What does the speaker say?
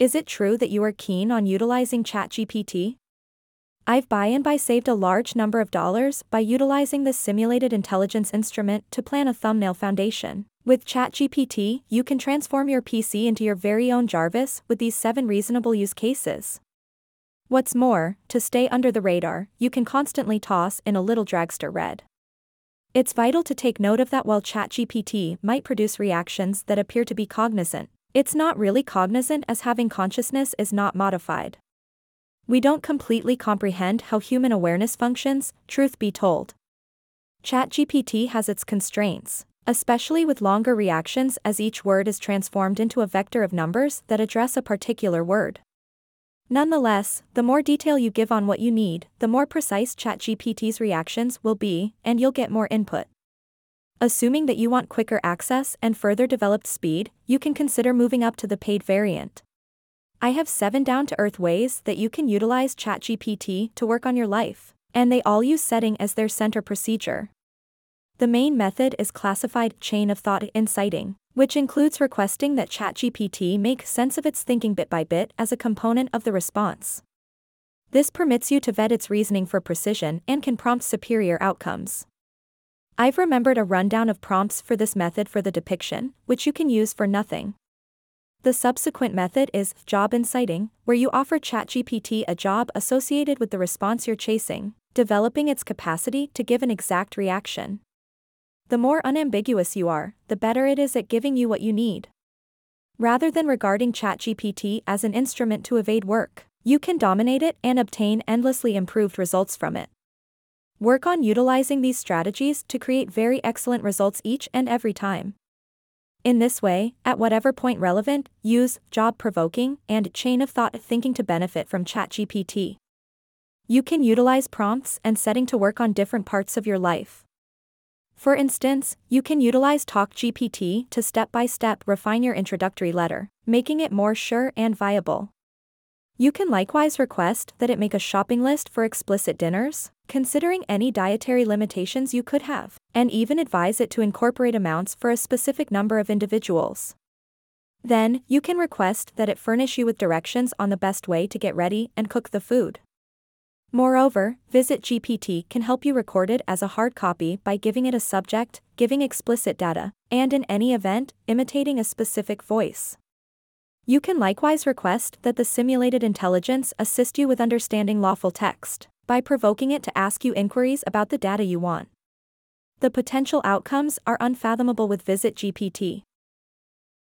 Is it true that you are keen on utilizing ChatGPT? I've by and by saved a large number of dollars by utilizing this simulated intelligence instrument to plan a thumbnail foundation. With ChatGPT, you can transform your PC into your very own Jarvis with these 7 reasonable use cases. What's more, to stay under the radar, you can constantly toss in a little dragster red. It's vital to take note of that while ChatGPT might produce reactions that appear to be cognizant, it's not really cognizant as having consciousness is not modified. We don't completely comprehend how human awareness functions, truth be told. ChatGPT has its constraints, especially with longer reactions as each word is transformed into a vector of numbers that address a particular word. Nonetheless, the more detail you give on what you need, the more precise ChatGPT's reactions will be, and you'll get more input. Assuming that you want quicker access and further developed speed, you can consider moving up to the paid variant. I have seven down to earth ways that you can utilize ChatGPT to work on your life, and they all use setting as their center procedure. The main method is classified chain of thought inciting, which includes requesting that ChatGPT make sense of its thinking bit by bit as a component of the response. This permits you to vet its reasoning for precision and can prompt superior outcomes. I've remembered a rundown of prompts for this method for the depiction, which you can use for nothing. The subsequent method is job inciting, where you offer ChatGPT a job associated with the response you're chasing, developing its capacity to give an exact reaction. The more unambiguous you are, the better it is at giving you what you need. Rather than regarding ChatGPT as an instrument to evade work, you can dominate it and obtain endlessly improved results from it. Work on utilizing these strategies to create very excellent results each and every time. In this way, at whatever point relevant, use job provoking and chain of thought thinking to benefit from ChatGPT. You can utilize prompts and setting to work on different parts of your life. For instance, you can utilize TalkGPT to step by step refine your introductory letter, making it more sure and viable. You can likewise request that it make a shopping list for explicit dinners, considering any dietary limitations you could have, and even advise it to incorporate amounts for a specific number of individuals. Then, you can request that it furnish you with directions on the best way to get ready and cook the food. Moreover, Visit GPT can help you record it as a hard copy by giving it a subject, giving explicit data, and in any event, imitating a specific voice. You can likewise request that the simulated intelligence assist you with understanding lawful text by provoking it to ask you inquiries about the data you want. The potential outcomes are unfathomable with Visit GPT.